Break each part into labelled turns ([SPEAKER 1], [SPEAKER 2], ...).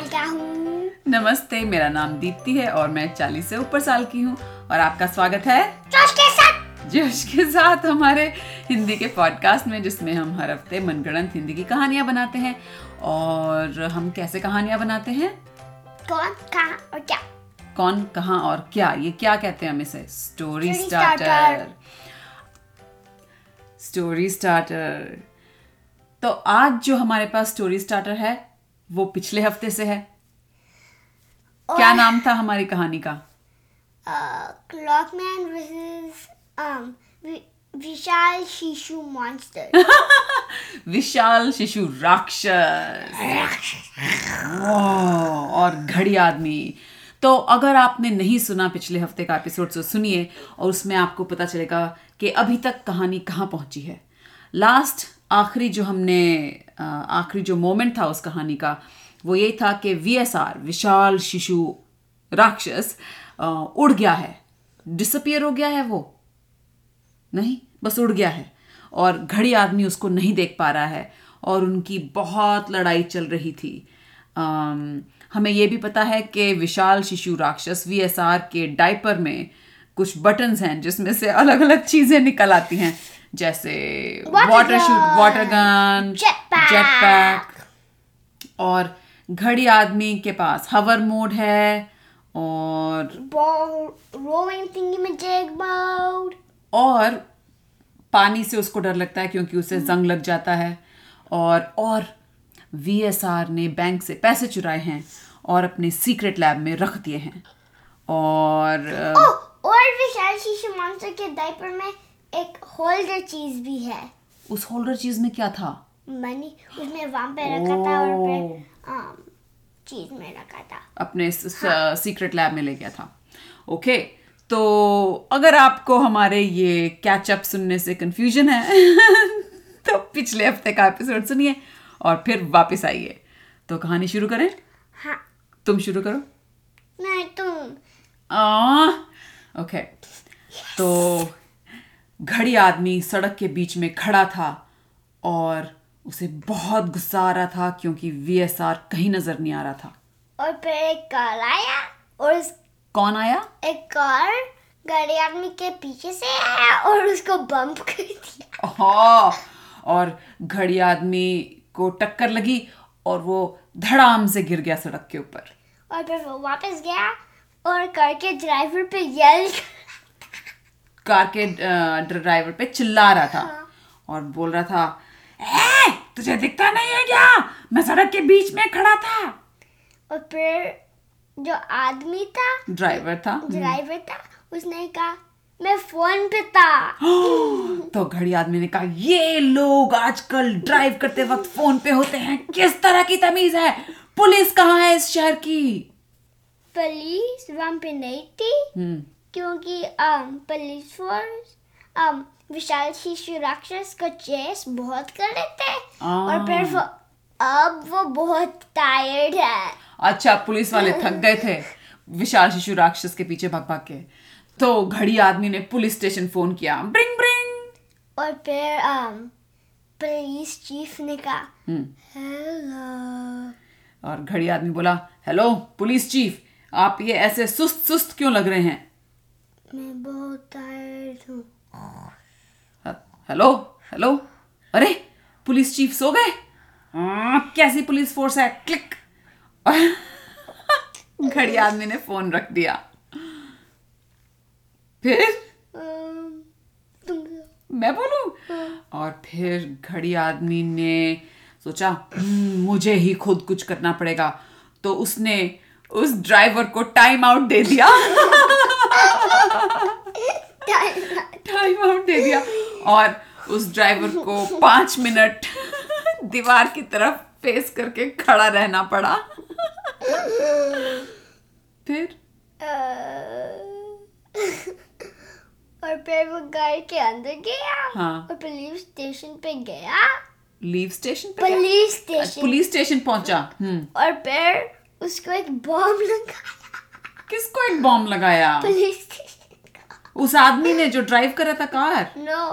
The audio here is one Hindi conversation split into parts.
[SPEAKER 1] साल का हूँ।
[SPEAKER 2] नमस्ते मेरा नाम दीप्ति है और मैं 40 से ऊपर साल की हूँ और आपका स्वागत है
[SPEAKER 1] जोश के साथ।
[SPEAKER 2] जोश के साथ हमारे हिंदी के पॉडकास्ट में जिसमें हम हर हफ़्ते मनगढ़ंत हिंदी की कहानियाँ बनाते हैं। और हम कैसे कहानियाँ बनाते हैं?
[SPEAKER 1] कौन कहाँ और क्या?
[SPEAKER 2] कौन कहाँ और क्या? ये क्या कहते हैं हम इसे? स्टोरी स्टार्टर स्टोरी स्टार्टर तो आज जो हमारे पास स्टोरी स्टार्टर है वो पिछले हफ़्ते से है। और क्या नाम था हमारी कहानी का?
[SPEAKER 1] क्लॉकमैन वर्सेस um विशाल शिशु मॉन्स्टर
[SPEAKER 2] विशाल शिशु राक्षस। और घड़ी आदमी। तो अगर आपने नहीं सुना पिछले हफ़्ते का एपिसोड तो सुनिए और उसमें आपको पता चलेगा कि अभी तक कहानी कहाँ पहुँची है। लास्ट आखिरी जो हमने आखिरी जो मोमेंट था उस कहानी का वो यही था कि वीएसआर विशाल शिशु राक्षस उड़ गया है। डिसअपियर हो गया है वो? नहीं बस उड़ गया है। और घड़ी आदमी उसको नहीं देख पा रहा है और उनकी बहुत लड़ाई चल रही थी। अम, हमें ये भी पता है कि विशाल शिशु राक्षस वीएसआर के डायपर में कुछ बटन्स हैं जिसमें से अलग अलग चीज़ें निकल आती हैं। जैसे water shoot water gun. Jet और घड़ी आदमी के पास हवर मोड है और
[SPEAKER 1] रोलिंग थिंगी में जेग मोड
[SPEAKER 2] और पानी से उसको डर लगता है क्योंकि उसे जंग लग जाता है। और और वीएसआर ने बैंक से पैसे चुराए हैं और अपने सीक्रेट लैब में रख दिए हैं। और अ,
[SPEAKER 1] ओह और विशाल शिशु मॉन्स्टर के डायपर में एक होल्डर चीज़ भी है।
[SPEAKER 2] उस होल्डर चीज़ में क्या था?
[SPEAKER 1] मनी उसमें वहाँ पे रखा था और
[SPEAKER 2] ओह।
[SPEAKER 1] फिर um, चीज़ में रखा था।
[SPEAKER 2] अपने सीक्रेट लैब में ले गया था। ओके तो अगर आपको हमारे ये कैचअप सुनने से कंफ्यूजन है तो पिछले हफ़्ते का एपिसोड सुनिए और फिर वापस आइए। तो कहानी शुरू करें?
[SPEAKER 1] हाँ।
[SPEAKER 2] तुम शुरू करो।
[SPEAKER 1] नहीं तुम।
[SPEAKER 2] ओके तो घड़ी आदमी सड़क के बीच में खड़ा था और उसे बहुत गुस्सा आ रहा था क्योंकि वीएसआर कहीं नज़र नहीं आ रहा था।
[SPEAKER 1] और फिर एक कार आया और उस
[SPEAKER 2] कौन आया?
[SPEAKER 1] एक कार गाड़ी आदमी के पीछे से आया और उसको बम्प कर दिया।
[SPEAKER 2] और घड़ी आदमी को टक्कर लगी और वो धड़ाम से गिर गया सड़क के ऊपर।
[SPEAKER 1] और फिर वो वापस गया और कार के ड्राइवर पे यल
[SPEAKER 2] कार के ड्राइवर पे चिल्ला रहा था
[SPEAKER 1] हाँ।
[SPEAKER 2] और बोल रहा था ए, तुझे दिखता नहीं है क्या? मैं सड़क के बीच में खड़ा था।
[SPEAKER 1] और फिर जो आदमी था
[SPEAKER 2] ड्राइवर था
[SPEAKER 1] ड्राइवर था उसने कहा मैं फ़ोन पे था।
[SPEAKER 2] तो घड़ी आदमी ने कहा ये लोग आजकल ड्राइव करते वक्त फ़ोन पे होते हैं। किस तरह की तमीज है? पुलिस कहाँ है इस शहर की?
[SPEAKER 1] पुलिस वहाँ पे नहीं थी।
[SPEAKER 2] हम्म।
[SPEAKER 1] क्योंकि um, पुलिस फोर्स um, विशाल शिशु राक्षस को चेस बहुत कर लेते और फिर वो अब वो बहुत टायर्ड है।
[SPEAKER 2] अच्छा पुलिस वाले थक गए थे विशाल शिशु राक्षस के पीछे भाग भाग के। तो घड़ी आदमी ने पुलिस स्टेशन फ़ोन किया। ब्रिंग ब्रिंग
[SPEAKER 1] और फिर um, पुलिस चीफ ने कहा
[SPEAKER 2] हम्म,
[SPEAKER 1] हेलो
[SPEAKER 2] और घड़ी आदमी बोला हेलो पुलिस चीफ आप ये ऐसे सुस्त सुस्त क्यों लग रहे हैं?
[SPEAKER 1] मैं बहुत टायर्ड हूँ।
[SPEAKER 2] हेलो हेलो अरे पुलिस चीफ सो गए? हाँ, कैसी पुलिस फोर्स है? क्लिक घड़ी आदमी ने फ़ोन रख दिया। फिर? मैं बोलू? और फिर घड़ी आदमी ने सोचा "हम्म, मुझे ही खुद कुछ करना पड़ेगा। तो उसने उस ड्राइवर को टाइम आउट दे दिया। टाइम आउट दे दिया। और उस ड्राइवर को पाँच मिनट दीवार की तरफ़ फेस करके खड़ा रहना पड़ा। फिर?
[SPEAKER 1] और फिर वो घर के अंदर गया
[SPEAKER 2] हाँ।
[SPEAKER 1] और पुलिस स्टेशन पे गया।
[SPEAKER 2] लीव स्टेशन पे
[SPEAKER 1] पुलिस स्टेशन
[SPEAKER 2] पुलिस स्टेशन पहुँचा। हम्म।
[SPEAKER 1] और फिर उसको एक बॉम्ब लगा।
[SPEAKER 2] किसको एक बॉम्ब लगाया?
[SPEAKER 1] पुलिस स्टेशन
[SPEAKER 2] उस आदमी ने जो ड्राइव करा था कार?
[SPEAKER 1] नो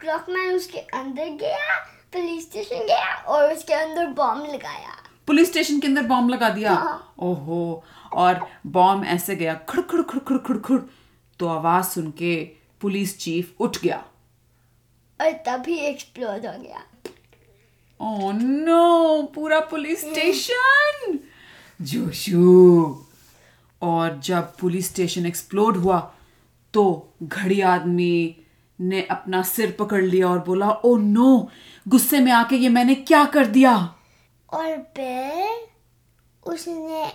[SPEAKER 1] क्लॉकमैन उसके अंदर गया पुलिस स्टेशन गया और उसके अंदर बॉम्ब लगाया।
[SPEAKER 2] पुलिस स्टेशन के अंदर बॉम्ब लगा दिया?
[SPEAKER 1] हाँ।
[SPEAKER 2] ओहो और बॉम्ब ऐसे गया खड़ खड़ खड़ खड़ खड़ खड़ तो आवाज़ सुन के पुलिस चीफ उठ गया।
[SPEAKER 1] और तभी एक्सप्लोड हो गया।
[SPEAKER 2] ओह नो पूरा पुलिस स्टेशन जोशू और जब पुलिस स्टेशन एक्सप्लोड हुआ तो घड़ी आदमी ने अपना सिर पकड़ लिया और बोला ओ नो गुस्से में आके ये मैंने क्या कर दिया?
[SPEAKER 1] और फिर उसने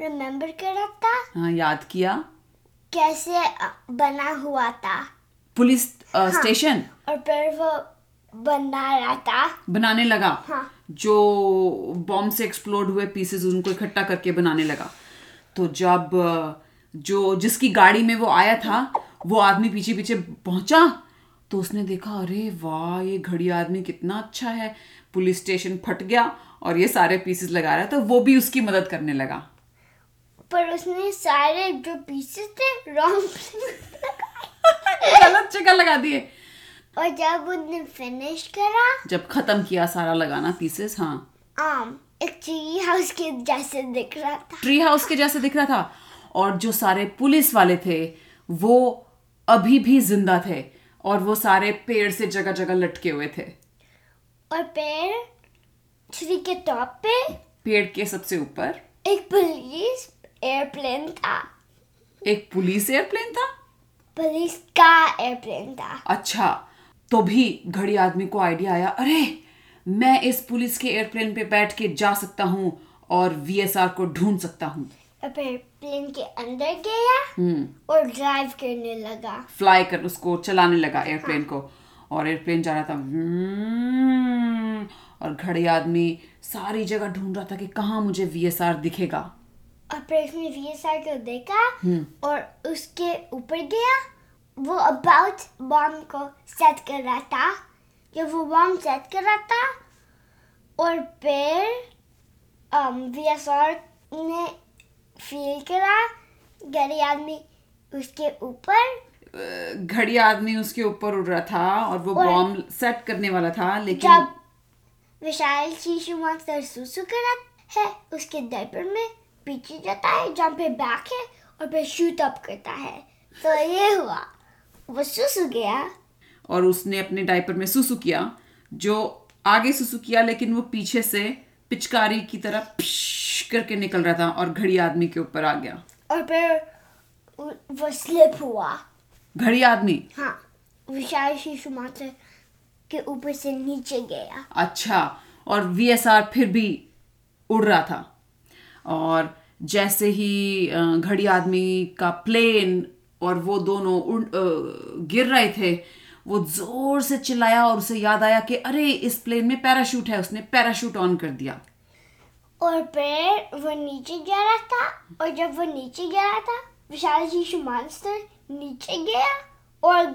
[SPEAKER 1] रिमेम्बर करा था?
[SPEAKER 2] हाँ याद किया।
[SPEAKER 1] कैसे बना हुआ था?
[SPEAKER 2] Police uh, station?
[SPEAKER 1] और फिर वो बना रहा था।
[SPEAKER 2] बनाने लगा।
[SPEAKER 1] हाँ।
[SPEAKER 2] जो बॉम्ब से एक्सप्लोड हुए पीसेस उनको इकट्ठा करके बनाने लगा। तो जब जो जिसकी गाड़ी में वो आया था वो आदमी पीछे पीछे पहुँचा तो उसने देखा अरे वाह ये घड़ी आदमी कितना अच्छा है। पुलिस स्टेशन फट गया और ये सारे पीसेस लगा रहा था वो भी उसकी मदद करने लगा।
[SPEAKER 1] पर उसने सारे जो पीसेस थे रॉन्ग
[SPEAKER 2] गलत जगह लगा दिए।
[SPEAKER 1] और जब उसने फिनिश करा
[SPEAKER 2] जब खत्म किया सारा लगाना पीसेस हाँ।
[SPEAKER 1] आम एक ट्री हाउस के जैसे दिख रहा था।
[SPEAKER 2] ट्री हाउस के जैसे दिख रहा था। और जो सारे पुलिस वाले थे वो अभी भी ज़िंदा थे और वो सारे पेड़ से जगह जगह लटके हुए थे।
[SPEAKER 1] और पेड़? ट्री के टॉप पे?
[SPEAKER 2] पेड़ के सबसे ऊपर।
[SPEAKER 1] एक पुलिस एयरप्लेन था।
[SPEAKER 2] एक पुलिस एयरप्लेन था?
[SPEAKER 1] पुलिस का एयरप्लेन था।
[SPEAKER 2] अच्छा तो भी घड़ी आदमी को आइडिया आया अरे मैं इस पुलिस के एयरप्लेन पे बैठ के जा सकता हूँ और वीएसआर को ढूंढ सकता हूँ।
[SPEAKER 1] और प्लेन के अंदर गया
[SPEAKER 2] हम्म।
[SPEAKER 1] और ड्राइव करने लगा।
[SPEAKER 2] फ्लाई कर उसको चलाने लगा एयरप्लेन हाँ. को। और एयरप्लेन जा रहा था और घड़ी आदमी सारी जगह ढूंढ रहा था कि कहाँ मुझे वीएसआर दिखेगा।
[SPEAKER 1] और फिर उसने वीएसआर को देखा और उसके ऊपर गया। वो अबाउट बॉम्ब को सेट कर रहा था। जब वो बॉम्ब सेट कर रहा था और फिर वीएसआर ने फील करा गरीब आदमी उसके ऊपर।
[SPEAKER 2] घड़ी आदमी उसके ऊपर उड़ रहा था और वो बॉम्ब सेट करने वाला था लेकिन
[SPEAKER 1] जब विशाल शिशु मॉन्स्टर सुसु करा है उसके डायपर में पीछे जाता है जहाँ पे बैक है और फिर शूट अप करता है। तो ये हुआ। वो सुसु गया।
[SPEAKER 2] और उसने अपने डायपर में सुसु किया जो आगे सुसु किया लेकिन वो पीछे से पिचकारी की तरह करके निकल रहा था और घड़ी आदमी के ऊपर आ गया।
[SPEAKER 1] और फिर वो- स्लिप हुआ।
[SPEAKER 2] घड़ी आदमी?
[SPEAKER 1] हाँ विशाल शिशु मॉन्स्टर के ऊपर से नीचे गया।
[SPEAKER 2] अच्छा और वीएसआर फिर भी उड़ रहा था। और जैसे ही घड़ी आदमी का प्लेन और वो दोनों उड़ गिर रहे थे वो ज़ोर से चिल्लाया और उसे याद आया कि अरे इस प्लेन में पैराशूट है उसने पैराशूट ऑन कर दिया।
[SPEAKER 1] और फिर वो नीचे जा रहा था और जब वो नीचे जा रहा था विशाल शिशु मॉन्स्टर नीचे गया और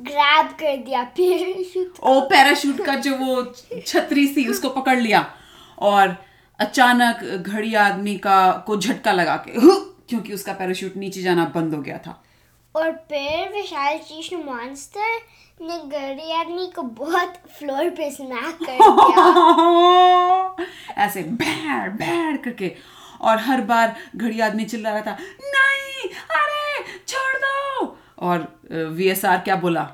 [SPEAKER 1] ग्रैब कर दिया पैराशूट
[SPEAKER 2] ओ पैराशूट का जो वो छतरी सी उसको पकड़ लिया। और अचानक घड़ी आदमी का को झटका लगा के क्योंकि उसका पैराशूट नीचे जाना बंद हो गया था।
[SPEAKER 1] और फिर विशाल शिशु मॉन्स्टर ने गड़ी आदमी को बहुत फ्लोर पे स्मैक कर दिया।
[SPEAKER 2] ऐसे बैर बैर करके। और हर बार घड़ी आदमी चिल्ला रहा था नहीं अरे छोड़ दो। और वीएसआर क्या बोला?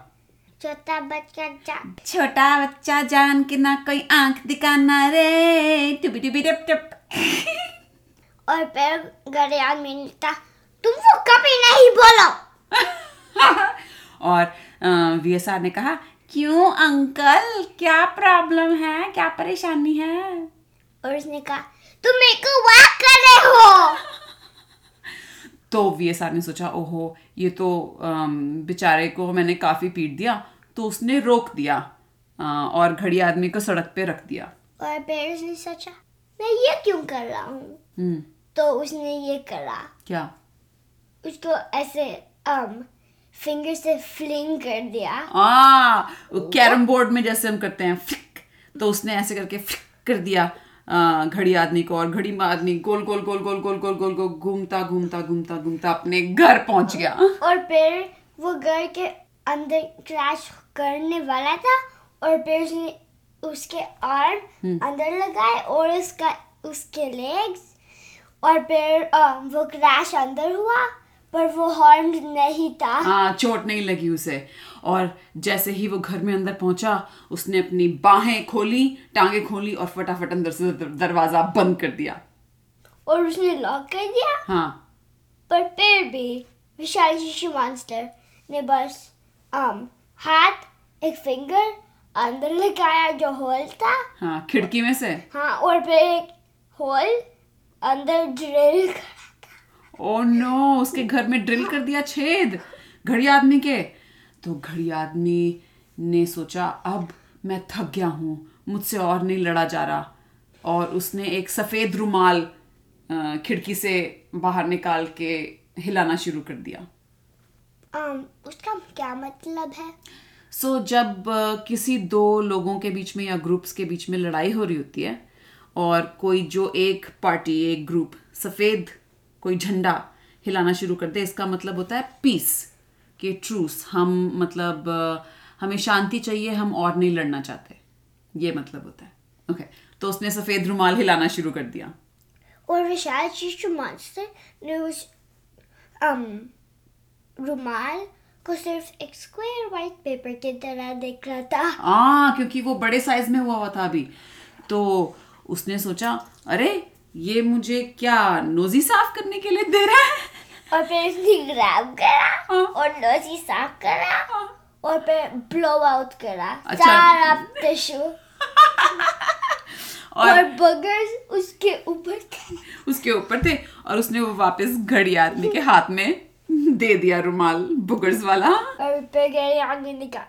[SPEAKER 1] छोटा बच्चा जा।
[SPEAKER 2] छोटा बच्चा जान के ना कोई आँख दिखाना रे। टुबी टुबी टप टप।
[SPEAKER 1] और फिर गड़ी आदमी ने कहा तुम वो कभी नहीं बोलो।
[SPEAKER 2] और वीएसआर ने कहा क्यों अंकल? क्या प्रॉब्लम है? क्या परेशानी है?
[SPEAKER 1] और उसने कहा तुम मेरे को वैक कर रहे हो!
[SPEAKER 2] तो वीएसआर ने सोचा ओहो ये तो बेचारे को मैंने काफ़ी पीट दिया। तो उसने रोक दिया और घड़ी आदमी को सड़क पे रख दिया।
[SPEAKER 1] और फिर उसने सोचा मैं ये क्यों कर रहा हूँ?
[SPEAKER 2] हम्म।
[SPEAKER 1] तो उसने ये करा।
[SPEAKER 2] क्या?
[SPEAKER 1] उसको ऐसे um फिंगर से फ्लिंग कर दिया।
[SPEAKER 2] आ कैरम बोर्ड में जैसे हम करते हैं फ्लिक तो उसने ऐसे करके फ्लिक कर दिया घड़ी आदमी को और घड़ी आदमी गोल गोल गोल गोल गोल गोल गोल गोल घूमता घूमता घूमता घूमता अपने घर पहुँच गया।
[SPEAKER 1] और फिर वो घर के अंदर क्रैश करने वाला था और फिर उसने उसके आर्म अंदर लगाए और उसका उसके लेग्स और फिर वो क्रैश अंदर हुआ। पर वो हॉर्न नहीं था।
[SPEAKER 2] हाँ चोट नहीं लगी उसे। और जैसे ही वो घर में अंदर पहुँचा उसने अपनी बाहें खोली टांगे खोली और फटाफट अंदर से दरवाज़ा बंद कर दिया।
[SPEAKER 1] और उसने लॉक कर दिया?
[SPEAKER 2] हाँ।
[SPEAKER 1] पर फिर भी विशाल शिशु मॉन्स्टर ने बस um, हाथ एक फिंगर अंदर लगाया जो होल था।
[SPEAKER 2] हाँ खिड़की में से?
[SPEAKER 1] हाँ और फिर एक होल अंदर ड्रिल
[SPEAKER 2] ओ नो उसके घर में ड्रिल कर दिया छेद। घड़ी आदमी के। तो घड़ी आदमी ने सोचा अब मैं थक गया हूँ मुझसे और नहीं लड़ा जा रहा। और उसने एक सफ़ेद रुमाल खिड़की से बाहर निकाल के हिलाना शुरू कर दिया।
[SPEAKER 1] Um, उसका क्या मतलब है?
[SPEAKER 2] सो so, जब किसी दो लोगों के बीच में या ग्रुप्स के बीच में लड़ाई हो रही होती है और कोई जो एक पार्टी एक ग्रुप सफ़ेद कोई झंडा हिलाना शुरू कर दे इसका मतलब होता है पीस कि ट्रूस हम मतलब हमें शांति चाहिए हम और नहीं लड़ना चाहते। ये मतलब होता है। Okay okay. तो उसने सफ़ेद रुमाल हिलाना शुरू कर दिया।
[SPEAKER 1] और विशाल मॉन्स्टर ने उस रुमाल को सिर्फ़ एक स्क्वायर व्हाइट पेपर की तरह देख रहा था।
[SPEAKER 2] आ क्योंकि वो बड़े साइज़ में हुआ हुआ था अभी। तो उसने सोचा अरे ये मुझे क्या नोजी साफ़ करने के लिए दे रहा है?
[SPEAKER 1] और फिर उसने ग्रैब करा
[SPEAKER 2] हाँ।
[SPEAKER 1] और नोजी साफ़ करा और फिर ब्लो आउट करा।
[SPEAKER 2] अच्छा।
[SPEAKER 1] सारा टिश्यू और
[SPEAKER 2] और
[SPEAKER 1] बगर्स उसके ऊपर थे।
[SPEAKER 2] उसके ऊपर थे और उसने वो वापस घड़ी आदमी के हाथ में दे दिया रुमाल बुगर्स वाला।
[SPEAKER 1] और फिर गए आगे ने कहा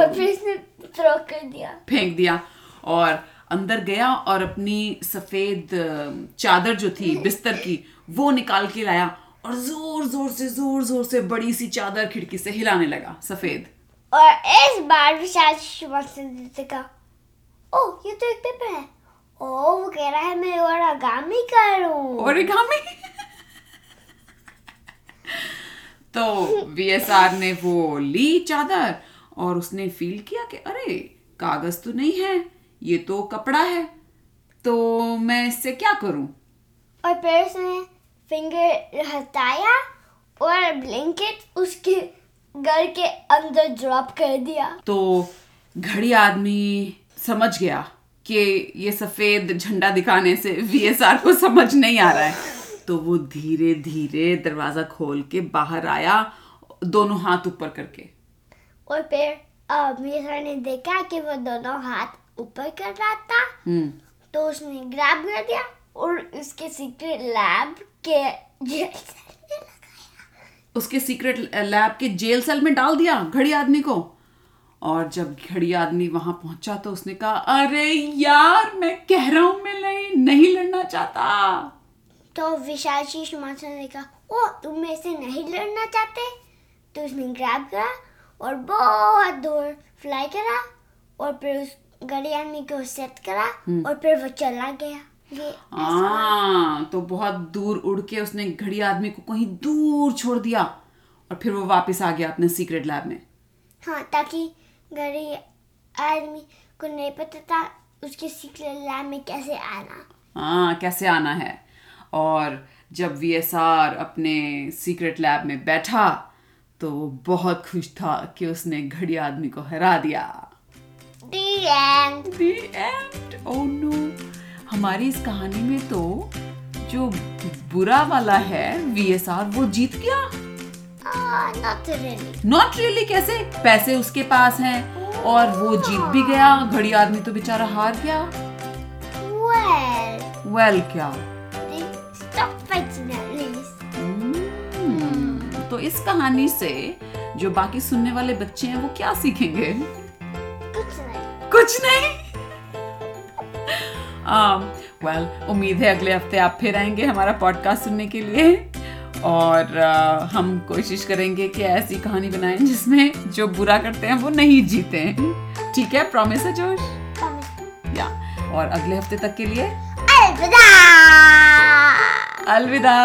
[SPEAKER 1] और फिर उसने थ्रो कर दिया।
[SPEAKER 2] फेंक दिया। और अंदर गया और अपनी सफ़ेद चादर जो थी बिस्तर की वो निकाल के लाया और ज़ोर ज़ोर से ज़ोर ज़ोर से बड़ी सी चादर खिड़की से हिलाने लगा सफ़ेद।
[SPEAKER 1] और इस बार विशाल शिवासन ने कहा ओ ये तो एक पेपर है। ओ वो कह रहा है मैं और आगामी करूँ।
[SPEAKER 2] ओरिगामी तो वीएसआर ने वो ली चादर और उसने फील किया कि अरे कागज़ तो नहीं है। ये तो कपड़ा है तो मैं इससे क्या करूँ?
[SPEAKER 1] और फिर उसने फिंगर हटाया और ब्लैंकेट उसके घर के अंदर ड्रॉप कर दिया।
[SPEAKER 2] तो घड़ी आदमी समझ गया कि ये सफ़ेद झंडा दिखाने से वीएसआर को समझ नहीं आ रहा है। तो वो धीरे धीरे दरवाज़ा खोल के बाहर आया दोनों हाथ ऊपर करके।
[SPEAKER 1] और फिर मेरा ने देखा कि वो दोनों हाथ ऊपर कर रहा था
[SPEAKER 2] हम्म।
[SPEAKER 1] तो उसने ग्रैब कर दिया और उसके सीक्रेट लैब के जेल
[SPEAKER 2] उसके सीक्रेट लैब के जेल सेल में डाल दिया घड़ी आदमी को। और जब घड़ी आदमी वहाँ पहुँचा तो उसने कहा अरे यार मैं कह रहा हूँ मैं नहीं नहीं लड़ना चाहता।
[SPEAKER 1] तो विशाल शीश मास्टर ने कहा ओ तुम मेरे से नहीं लड़ना चाहते? तो उसने ग्रैब करा और बहुत दूर फ्लाई करा और फिर उस गड़ी आदमी को सेट करा और फिर वो चला गया।
[SPEAKER 2] हाँ तो बहुत दूर उड़ के उसने घड़ी आदमी को कहीं दूर छोड़ दिया और फिर वो वापस आ गया अपने सीक्रेट लैब में।
[SPEAKER 1] हाँ ताकि गड़ी आदमी को नहीं पता था उसके सीक्रेट लैब में कैसे आना।
[SPEAKER 2] हाँ कैसे आना है। और जब वीएसआर अपने सीक्रेट लैब में बैठा तो वो बहुत खुश था कि उसने घड़ी आदमी को हरा दिया।
[SPEAKER 1] The end.
[SPEAKER 2] Oh no. हमारी इस कहानी में तो जो बुरा वाला है वीएसआर वो जीत गया।
[SPEAKER 1] Ah, not really.
[SPEAKER 2] Not really कैसे? पैसे उसके पास हैं और वो जीत भी गया घड़ी आदमी तो बेचारा हार गया।
[SPEAKER 1] Well,
[SPEAKER 2] वेल well, क्या. हम्म, तो इस कहानी से जो बाकी सुनने वाले बच्चे हैं वो क्या सीखेंगे?
[SPEAKER 1] कुछ नहीं।
[SPEAKER 2] कुछ नहीं? वेल उम्मीद है अगले हफ़्ते आप फिर आएँगे हमारा पॉडकास्ट सुनने के लिए। और uh, हम कोशिश करेंगे कि ऐसी कहानी बनाएँ जिसमें जो बुरा करते हैं वो नहीं जीते ठीक है? प्रॉमिस है जोश या और अगले हफ़्ते तक के लिए
[SPEAKER 1] अलविदा।
[SPEAKER 2] अलविदा।